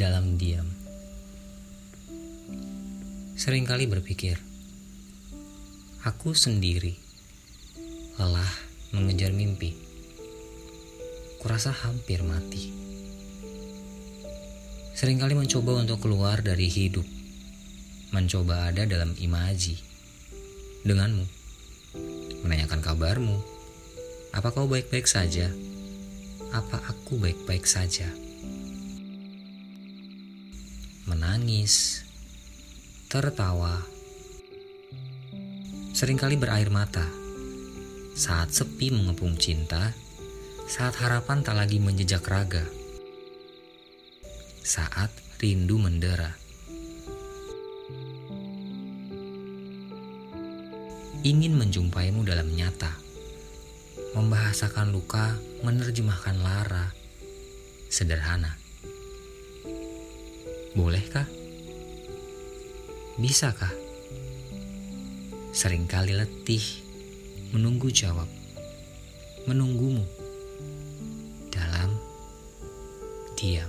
dalam diam. Seringkali berpikir, aku sendiri lelah mengejar mimpi. Kurasa hampir mati. Seringkali mencoba untuk keluar dari hidup, mencoba ada dalam imaji denganmu, menanyakan kabarmu. Apa kau baik-baik saja? Apa aku baik-baik saja? Menangis, tertawa, sering kali berair mata saat sepi mengepung cinta, saat harapan tak lagi menjejak raga, saat rindu mendera. Ingin menjumpaimu dalam nyata, membahasakan luka, menerjemahkan lara, sederhana. Bolehkah? Bisakah? Seringkali letih menunggu jawab, menunggumu dalam diam.